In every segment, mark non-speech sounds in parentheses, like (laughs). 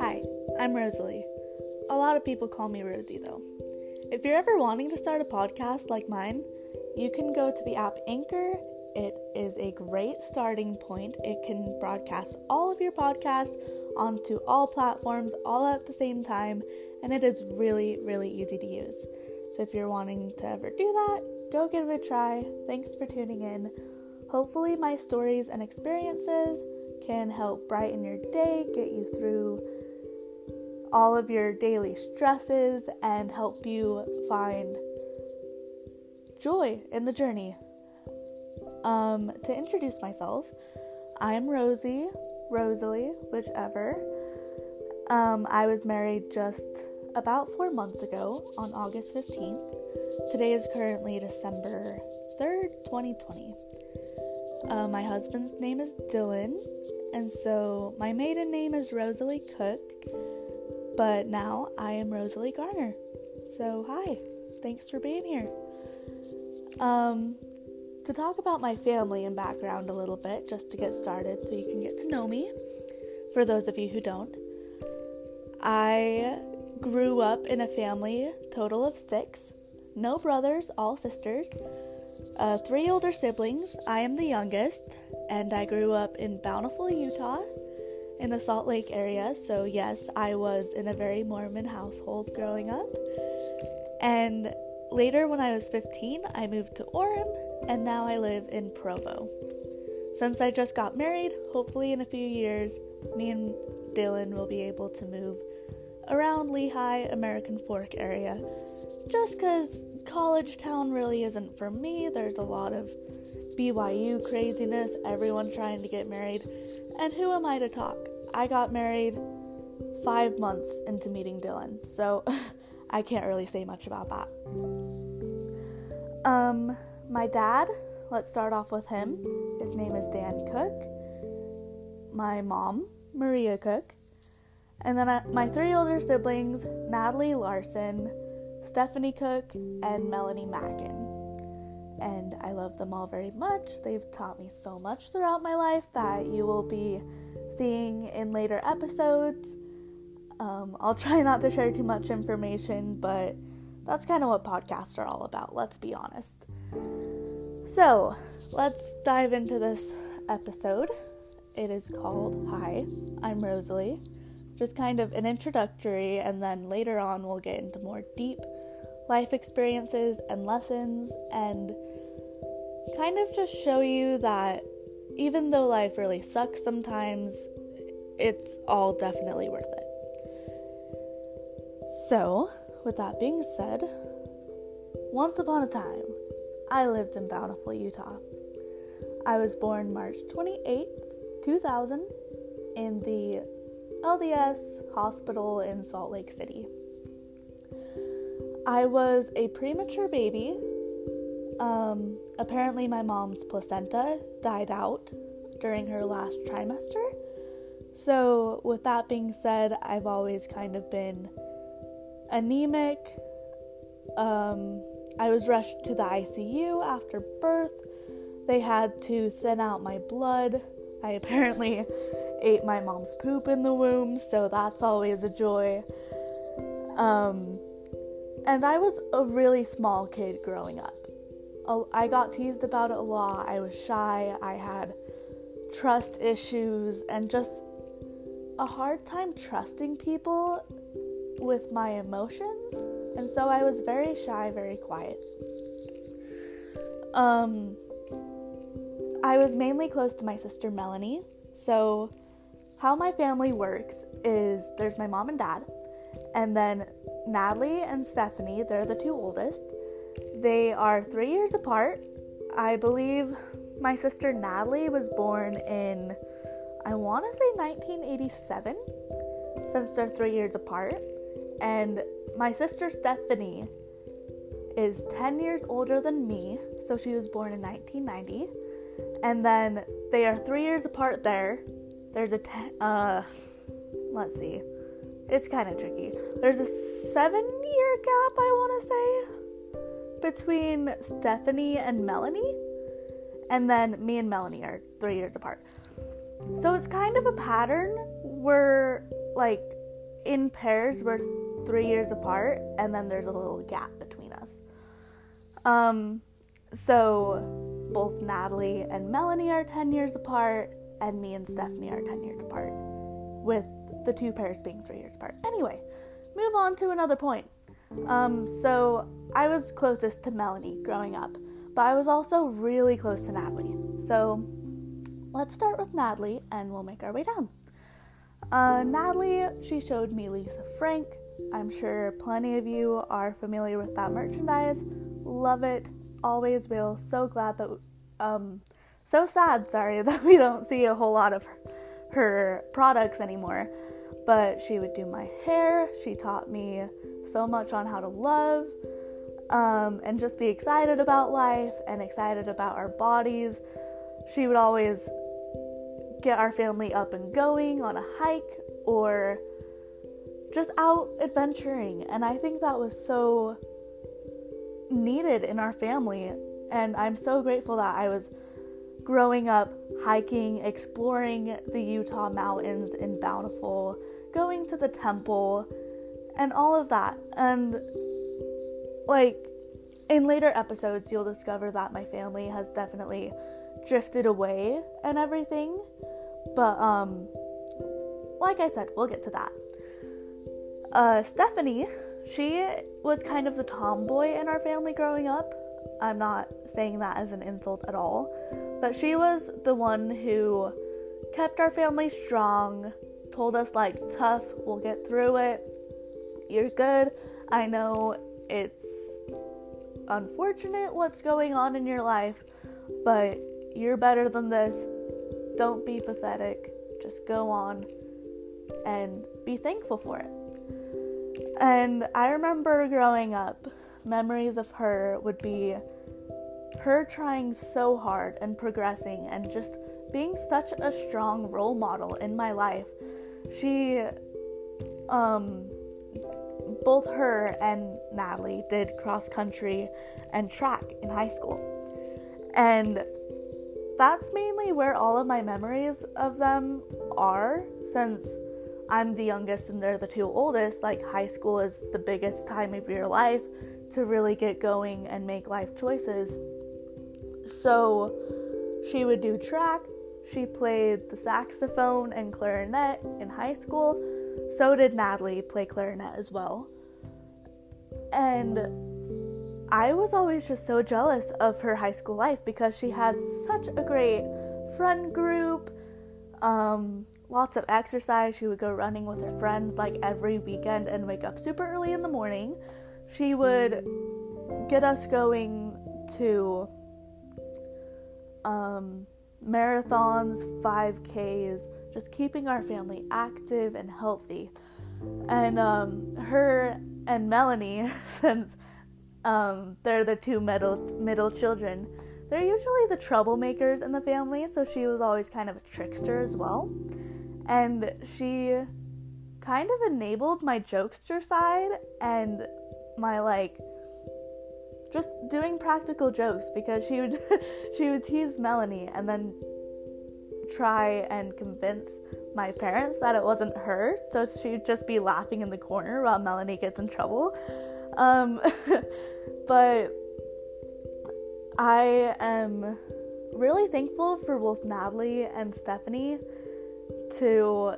Hi, I'm Rosalie. A lot of people call me Rosie though. If you're ever wanting to start a podcast like mine, you can go to the app Anchor. It is a great starting point. It can broadcast all of your podcasts onto all platforms all at the same time, and it is really, really easy to use. So if you're wanting to ever do that, go give it a try. Thanks for tuning in. Hopefully, my stories and experiences can help brighten your day, get you through all of your daily stresses, and help you find joy in the journey. Um, to introduce myself, I'm Rosie, Rosalie, whichever. Um, I was married just about four months ago on August 15th. Today is currently December 3rd, 2020. Uh, my husband's name is Dylan, and so my maiden name is Rosalie Cook, but now I am Rosalie Garner. So, hi, thanks for being here. Um, to talk about my family and background a little bit, just to get started so you can get to know me, for those of you who don't. I grew up in a family total of six no brothers, all sisters, uh, three older siblings. I am the youngest, and I grew up in Bountiful, Utah, in the Salt Lake area. So, yes, I was in a very Mormon household growing up. And later, when I was 15, I moved to Orem, and now I live in Provo. Since I just got married, hopefully in a few years, me and Dylan will be able to move around Lehi, American Fork area. Just because college town really isn't for me. There's a lot of BYU craziness, everyone trying to get married. And who am I to talk? I got married five months into meeting Dylan, so (laughs) I can't really say much about that. Um, my dad, let's start off with him. His name is Dan Cook. My mom, Maria Cook. And then I, my three older siblings, Natalie Larson, Stephanie Cook, and Melanie Mackin. And I love them all very much. They've taught me so much throughout my life that you will be seeing in later episodes. Um, I'll (laughs) try not to share too much information, but that's kind of what podcasts are all about, let's be honest. So, let's dive into this episode. It is called Hi, I'm Rosalie just kind of an introductory, and then later on we'll get into more deep life experiences and lessons, and kind of just show you that even though life really sucks sometimes, it's all definitely worth it. So, with that being said, once upon a time, I lived in Bountiful, Utah. I was born March 28, 2000, in the LDS Hospital in Salt Lake City. I was a premature baby. Um, apparently, my mom's placenta died out during her last trimester. So, with that being said, I've always kind of been anemic. Um, I was rushed to the ICU after birth. They had to thin out my blood. I apparently ate my mom's poop in the womb, so that's always a joy. Um, and I was a really small kid growing up. I got teased about it a lot. I was shy. I had trust issues and just a hard time trusting people with my emotions. And so I was very shy, very quiet. Um, I was mainly close to my sister Melanie. So how my family works is there's my mom and dad, and then Natalie and Stephanie, they're the two oldest. They are three years apart. I believe my sister Natalie was born in, I want to say 1987, since they're three years apart. And my sister Stephanie is 10 years older than me, so she was born in 1990. And then they are three years apart there, there's a ten, uh, let's see, it's kind of tricky. There's a seven year gap, I want to say, between Stephanie and Melanie, And then me and Melanie are three years apart. So it's kind of a pattern. We're like in pairs, we're three years apart, and then there's a little gap between us. Um, so both Natalie and Melanie are 10 years apart, and me and Stephanie are 10 years apart, with the two pairs being three years apart. Anyway, move on to another point. Um, so I was closest to Melanie growing up, but I was also really close to Natalie. So let's start with Natalie and we'll make our way down. Uh, Natalie, she showed me Lisa Frank. I'm sure plenty of you are familiar with that merchandise. Love it, always will. So glad that, um, so sad, sorry, (laughs) that we don't see a whole lot of her, her products anymore. But she would do my hair, she taught me so much on how to love um, and just be excited about life and excited about our bodies. She would always get our family up and going on a hike or just out adventuring. And I think that was so needed in our family. And I'm so grateful that I was growing up hiking, exploring the Utah mountains in Bountiful, going to the temple, and all of that. And like in later episodes, you'll discover that my family has definitely drifted away and everything. But um like I said, we'll get to that. Uh Stephanie, she was kind of the tomboy in our family growing up. I'm not saying that as an insult at all, but she was the one who kept our family strong, told us like tough, we'll get through it. You're good. I know it's unfortunate what's going on in your life, but you're better than this. Don't be pathetic. Just go on and be thankful for it. And I remember growing up, memories of her would be her trying so hard and progressing and just being such a strong role model in my life. She um both her and Natalie did cross country and track in high school. And that's mainly where all of my memories of them are since I'm the youngest and they're the two oldest. Like, high school is the biggest time of your life to really get going and make life choices. So, she would do track. She played the saxophone and clarinet in high school so did Natalie play clarinet as well. And I was always just so jealous of her high school life because she had such a great friend group, um, lots of exercise. She would go running with her friends like every weekend and wake up super early in the morning. She would get us going to um, marathons, 5Ks, just keeping our family active and healthy. And um, her and Melanie, (laughs) since um, they're the two middle middle children, they're usually the troublemakers in the family. So she was always kind of a trickster as well, and she kind of enabled my jokester side and my like just doing practical jokes because she would (laughs) she would tease Melanie and then try and convince my parents that it wasn't her, so she'd just be laughing in the corner while Melanie gets in trouble. Um, (laughs) but I am really thankful for both Natalie and Stephanie to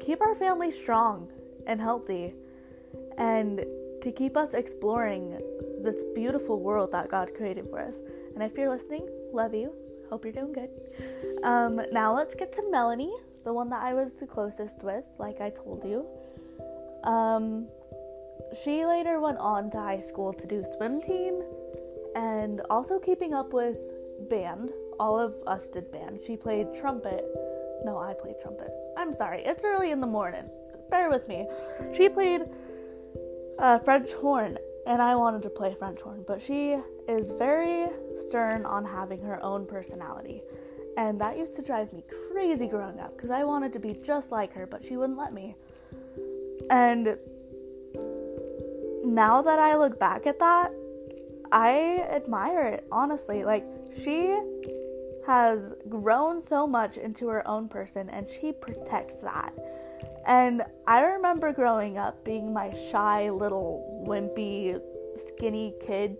keep our family strong and healthy and to keep us exploring this beautiful world that God created for us. And if you're listening, love you. Hope you're doing good. Um, now let's get to Melanie, the one that I was the closest with, like I told you. Um, she later went on to high school to do swim team and also keeping up with band. All of us did band. She played trumpet. No, I played trumpet. I'm sorry, it's early in the morning. Bear with me. She played uh, French horn, and I wanted to play French horn, but she is very stern on having her own personality. And that used to drive me crazy growing up because I wanted to be just like her, but she wouldn't let me. And now that I look back at that, I admire it, honestly. Like, She has grown so much into her own person and she protects that. And I remember growing up being my shy little wimpy skinny kid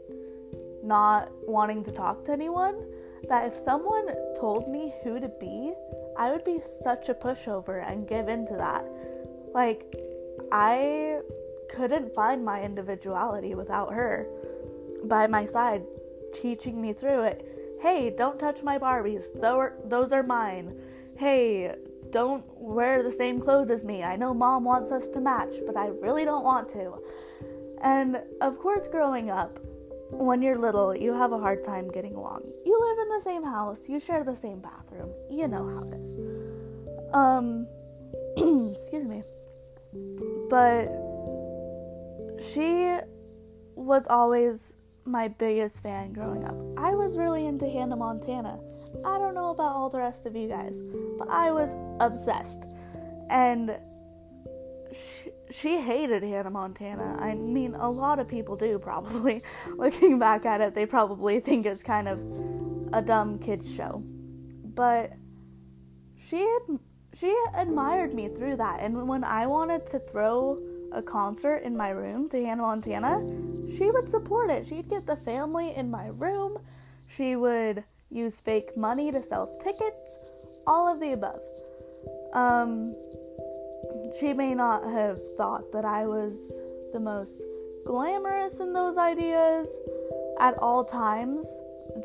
not wanting to talk to anyone that if someone told me who to be, I would be such a pushover and give in to that. Like I couldn't find my individuality without her by my side teaching me through it. Hey, don't touch my Barbies. Those are mine. Hey, don't wear the same clothes as me. I know mom wants us to match, but I really don't want to. And of course, growing up, when you're little, you have a hard time getting along. You live in the same house, you share the same bathroom. You know how it is. Um, (clears throat) excuse me. But she was always my biggest fan growing up. I was really into Hannah Montana. I don't know about all the rest of you guys, but I was obsessed. And she, she hated Hannah Montana. I mean, a lot of people do probably. (laughs) Looking back at it, they probably think it's kind of a dumb kids show. But she had, she admired me through that. And when I wanted to throw a concert in my room to Hannah Montana, she would support it. She'd get the family in my room. She would use fake money to sell tickets, all of the above. Um, she may not have thought that I was the most glamorous in those ideas at all times,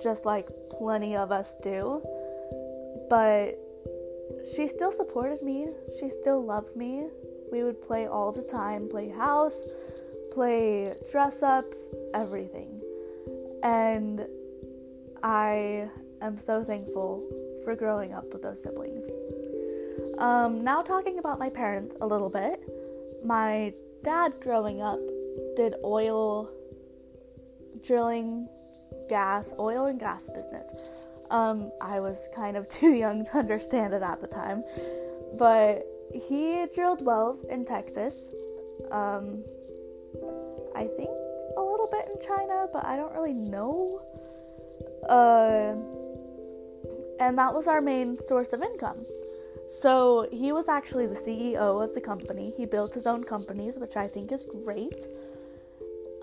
just like plenty of us do. But she still supported me, she still loved me. We would play all the time play house, play dress ups, everything. And I am so thankful for growing up with those siblings. Um, now, talking about my parents a little bit, my dad growing up did oil drilling, gas, oil and gas business. Um, I was kind of (laughs) too young to understand it at the time, but he drilled wells in Texas. Um, I think a little bit in China, but I don't really know. Uh, and that was our main source of income. So he was actually the CEO of the company. He built his own companies, which I think is great.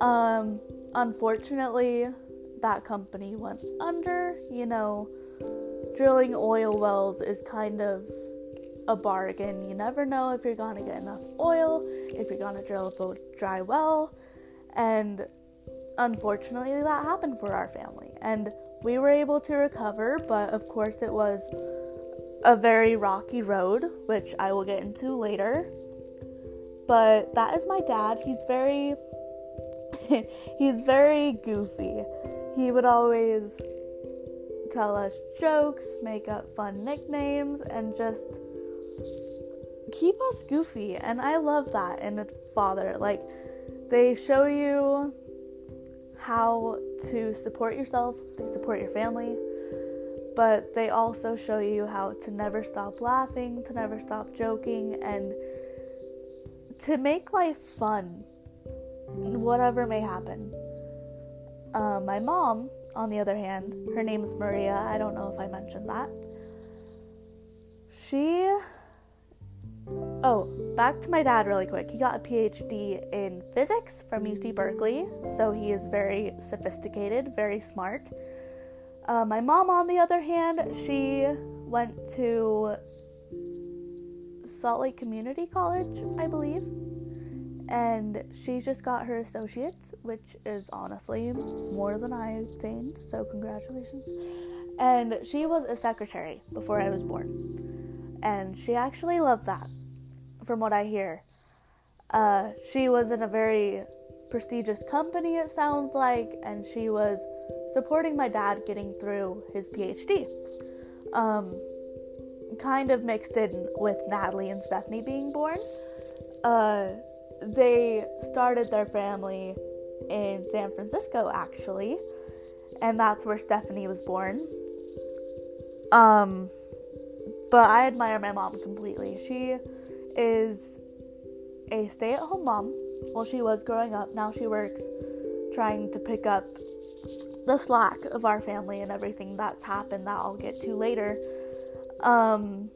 Um, unfortunately, that company went under. You know, drilling oil wells is kind of a bargain. You never know if you're gonna get enough oil, if you're gonna drill a dry well, and unfortunately, that happened for our family. And we were able to recover, but of course, it was a very rocky road, which I will get into later. But that is my dad. He's very (laughs) he's very goofy. He would always tell us jokes, make up fun nicknames, and just keep us goofy. And I love that in a father. Like, they show you how to support yourself, they support your family, but they also show you how to never stop laughing, to never stop joking, and to make life fun, whatever may happen. Uh, my mom, on the other hand, her name is Maria. I don't know if I mentioned that. She. Oh, back to my dad really quick. He got a PhD in physics from UC Berkeley, so he is very sophisticated, very smart. Uh, my mom, on the other hand, she went to Salt Lake Community College, I believe, and she just got her associates, which is honestly more than I obtained, so congratulations. And she was a secretary before I was born, and she actually loved that, from what I hear. Uh, she was in a very prestigious company, it sounds like, and she was supporting my dad getting through his PhD. Um, kind of mixed in with Natalie and Stephanie being born. Uh, they started their family in San Francisco, actually, and that's where Stephanie was born. Um, but I admire my mom completely. She is a stay at home mom. Well, she was growing up. Now she works trying to pick up the slack of our family and everything that's happened that I'll get to later. Um,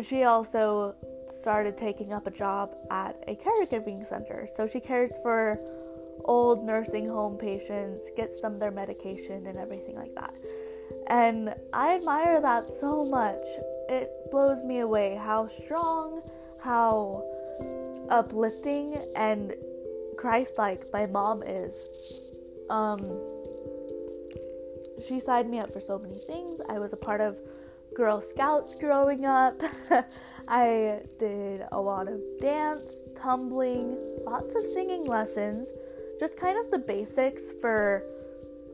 she also started taking up a job at a caregiving center. So she cares for old nursing home patients, gets them their medication and everything like that. And I admire that so much. It blows me away how strong, how uplifting and Christ like my mom is. Um she signed me up for so many things. I was a part of Girl Scouts growing up. (laughs) I did a lot of dance, tumbling, lots of singing lessons, just kind of the basics for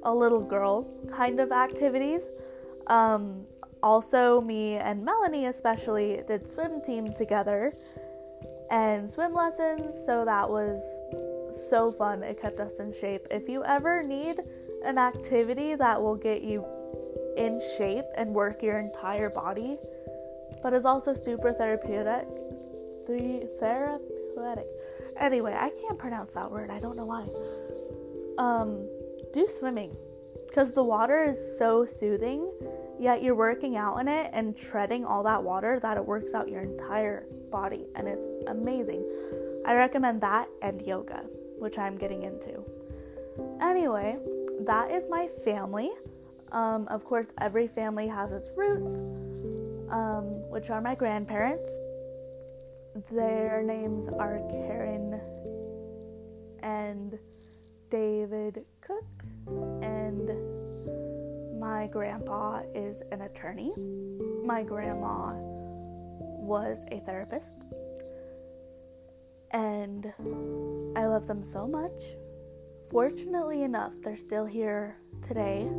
a little girl kind of activities. Um, also, me and Melanie, especially, did swim team together and swim lessons, so that was so fun. It kept us in shape. If you ever need an activity that will get you in shape and work your entire body, but is also super therapeutic. Therapeutic. Anyway, I can't pronounce that word. I don't know why. Um, do swimming because the water is so soothing. Yet you're working out in it and treading all that water that it works out your entire body, and it's amazing. I recommend that and yoga, which I'm getting into. Anyway, that is my family. Um, of course, every family has its roots, um, which are my grandparents. Their names are Karen and David Cook, and my grandpa is an attorney. My grandma was a therapist, and I love them so much. Fortunately enough, they're still here today.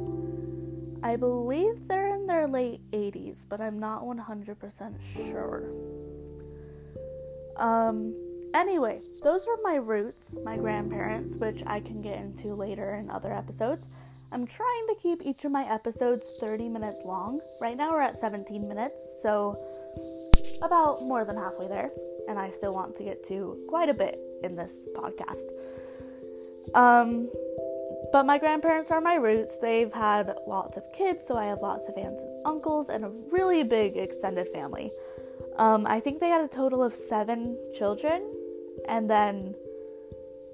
I believe they're in their late 80s, but I'm not 100% sure. Um, anyway, those are my roots, my grandparents, which I can get into later in other episodes. I'm trying to keep each of my episodes 30 minutes long. Right now we're at 17 minutes, so about more than halfway there, and I still want to get to quite a bit in this podcast. Um, but my grandparents are my roots. They've had lots of kids, so I have lots of aunts and uncles and a really big extended family. Um, I think they had a total of seven children, and then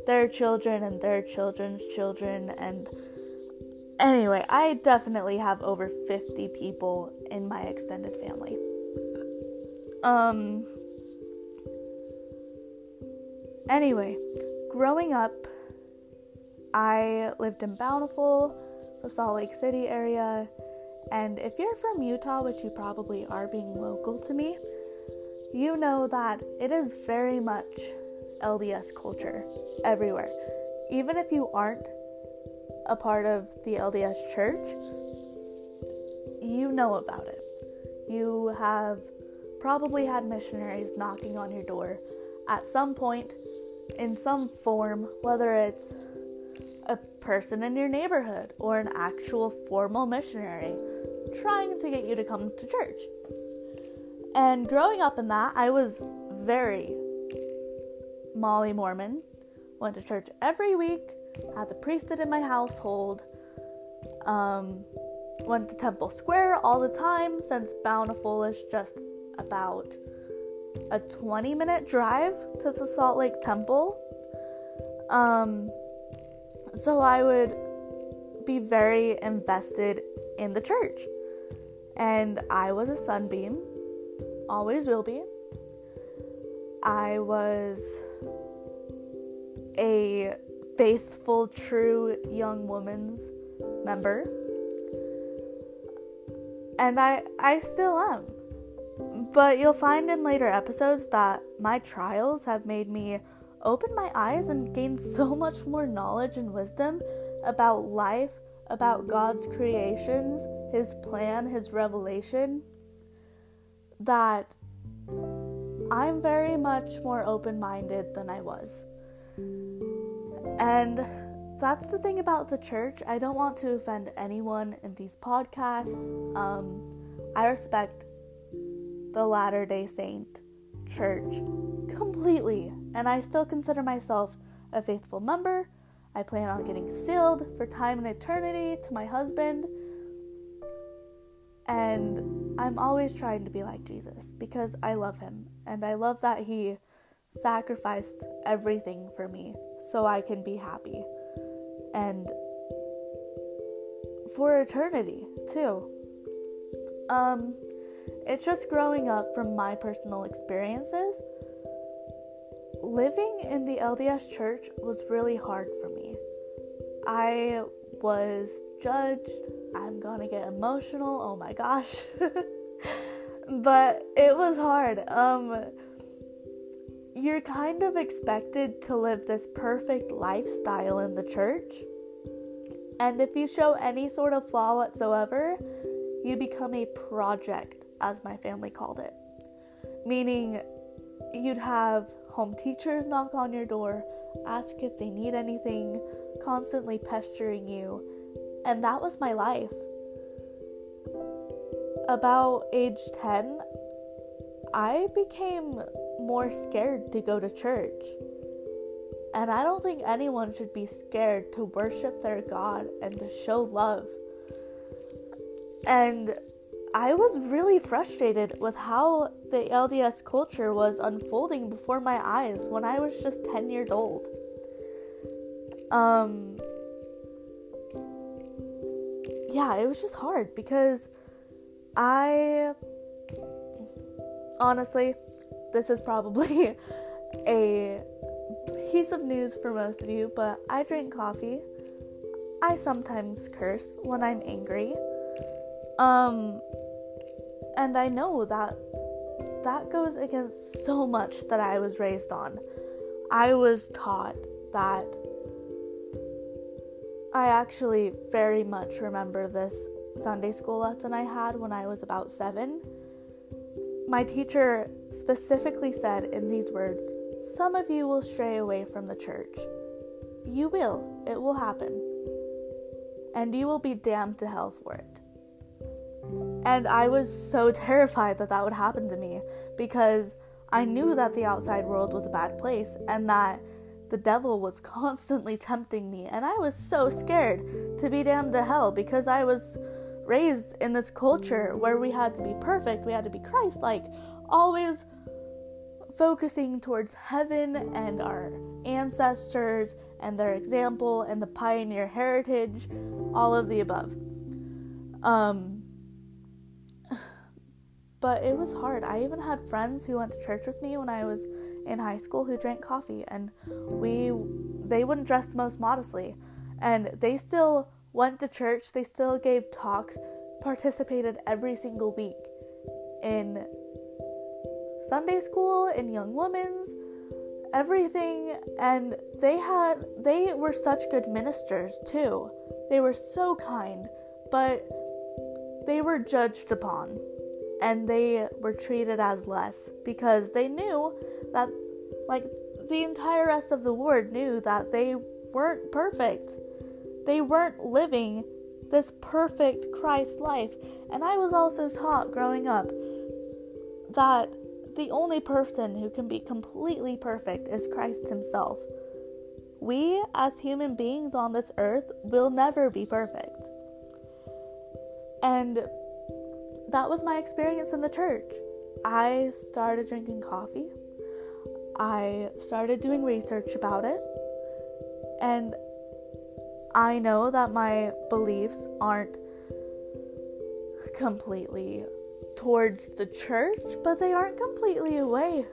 their children and their children's children. And anyway, I definitely have over 50 people in my extended family. Um, anyway, growing up, I lived in Bountiful, the Salt Lake City area, and if you're from Utah, which you probably are being local to me, you know that it is very much LDS culture everywhere. Even if you aren't a part of the LDS church, you know about it. You have probably had missionaries knocking on your door at some point in some form, whether it's a person in your neighborhood or an actual formal missionary trying to get you to come to church. And growing up in that, I was very Molly Mormon. Went to church every week, had the priesthood in my household, um, went to Temple Square all the time since Bountiful is just about a 20 minute drive to the Salt Lake Temple. Um, so I would be very invested in the church. And I was a sunbeam, always will be. I was a faithful, true young woman's member. And I I still am. But you'll find in later episodes that my trials have made me open my eyes and gain (laughs) so much more knowledge and wisdom about life, about God's creations, His plan, His revelation, that I'm very much more open minded than I was. And that's the thing about the church. I don't want to offend anyone in these podcasts. Um, I respect the Latter day Saint church completely, and I still consider myself a faithful member. I plan on getting sealed for time and eternity to my husband. And I'm always trying to be like Jesus because I love him and I love that he sacrificed everything for me so I can be happy. And for eternity, too. Um it's just growing up from my personal experiences. Living in the LDS church was really hard for me. I was judged. I'm gonna get emotional. Oh my gosh. (laughs) but it was hard. Um you're kind of expected to live this perfect lifestyle in the church. And if you show any sort of flaw whatsoever, you become a project as my family called it. Meaning, you'd have home teachers knock on your door, ask if they need anything, constantly pestering you, and that was my life. About age 10, I became more scared to go to church. And I don't think anyone should be scared to worship their God and to show love. And I was really frustrated with how the LDS culture was unfolding before my eyes when I was just 10 years old. Um Yeah, it was just hard because I honestly this is probably (laughs) a piece of news for most of you, but I drink coffee. I sometimes curse when I'm angry. Um and I know that that goes against so much that I was raised on. I was taught that I actually very much remember this Sunday school lesson I had when I was about seven. My teacher specifically said in these words Some of you will stray away from the church. You will, it will happen. And you will be damned to hell for it. And I was so terrified that that would happen to me because I knew that the outside world was a bad place and that the devil was (laughs) constantly tempting me. And I was so scared to be damned to hell because I was raised in this culture where we had to be perfect, we had to be Christ like, always focusing towards heaven and our ancestors and their example and the pioneer heritage, all of the above. Um, but it was hard. I even had friends who went to church with me when I was in high school who drank coffee and we they wouldn't dress the most modestly and they still went to church, they still gave talks, participated every single week in Sunday school, in Young Women's, everything and they had they were such good ministers too. They were so kind, but they were judged upon and they were treated as less because they knew that like the entire rest of the ward knew that they weren't perfect. They weren't living this perfect Christ life. And I was also taught growing up that the only person who can be completely perfect is Christ Himself. We, as human beings on this earth, will never be perfect. And that was my experience in the church. I started drinking coffee. I started doing research about it. And I know that my beliefs aren't completely towards the church, but they aren't completely away.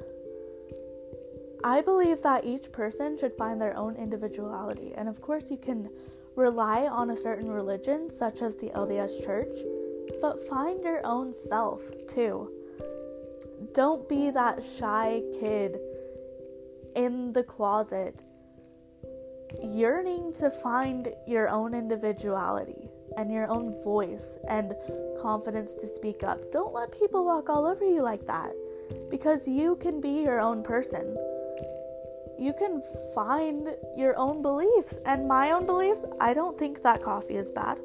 I believe that each person should find their own individuality, and of course, you can rely on a certain religion, such as the LDS Church, but find your own self too. Don't be that shy kid in the closet yearning to find your own individuality and your own voice and confidence to speak up. Don't let people walk all over you like that because you can be your own person. You can find your own beliefs. And my own beliefs, I don't think that coffee is bad.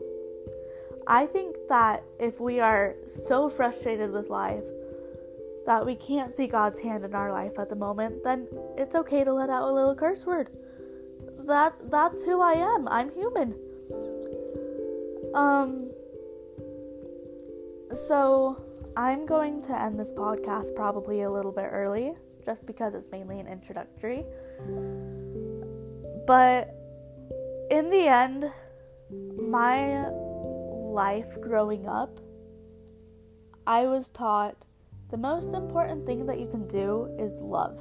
I think that if we are so frustrated with life that we can't see God's hand in our life at the moment, then it's okay to let out a little curse word. That that's who I am. I'm human. Um so I'm going to end this podcast probably a little bit early just because it's mainly an introductory. But in the end, my life growing up, I was taught the most important thing that you can do is love.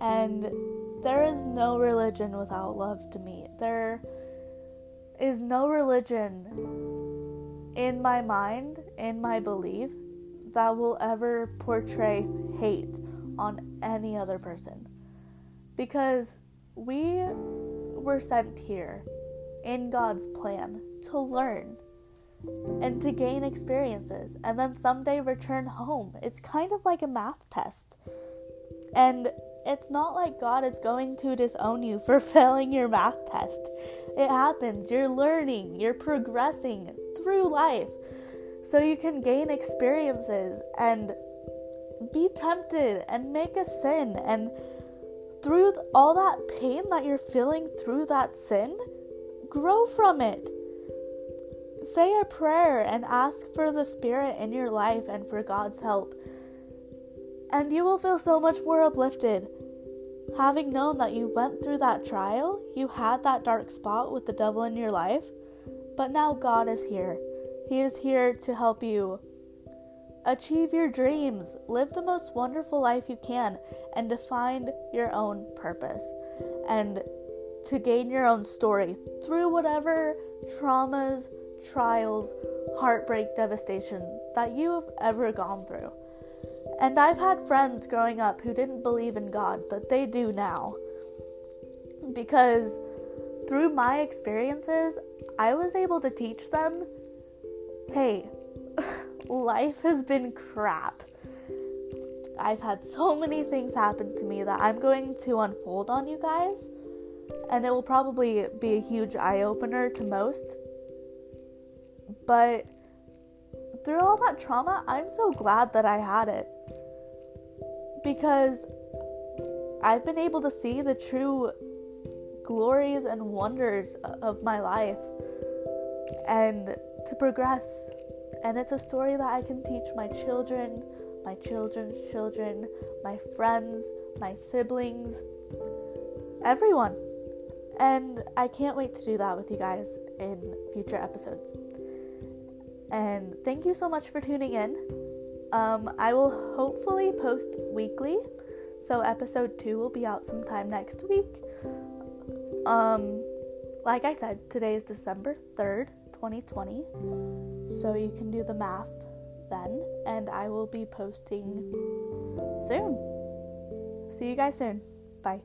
And there is no religion without love to me. There is no religion in my mind, in my belief, that will ever portray hate on any other person. Because we were sent here in God's plan to learn and to gain experiences and then someday return home. It's kind of like a math test. And it's not like God is going to disown you for (laughs) failing your math test. It happens. You're learning, you're progressing through life. So you can gain experiences and be tempted and make a sin. And through all that pain that you're feeling through that sin grow from it. Say a prayer and ask for the spirit in your life and for God's help. And you will feel so much more uplifted having known that you went through that trial you had that dark spot with the devil in your life but now God is here he is here to help you achieve your dreams, live the most wonderful life you can, and to find your own purpose and to gain your own story through whatever traumas, trials, heartbreak, devastation that you have ever gone through. And I've had friends growing up who didn't believe in God, but they do now. Because through my experiences, I was able to teach them hey, (laughs) life has been crap. I've had so many things happen to me that I'm going to unfold on you guys, and it will probably be a huge eye opener to most. But through all that trauma, I'm so glad that I had it because I've been able to see the true glories and wonders of my life and to progress. And it's a story that I can teach my children, my children's children, my friends, my siblings, everyone. And I can't wait to do that with you guys in future episodes. And thank you so much for tuning in. Um, I will hopefully post weekly, so episode two will be out sometime next week. Um, like I said, today is December 3rd, 2020. So you can do the math then, and I will be posting soon. See you guys soon. Bye.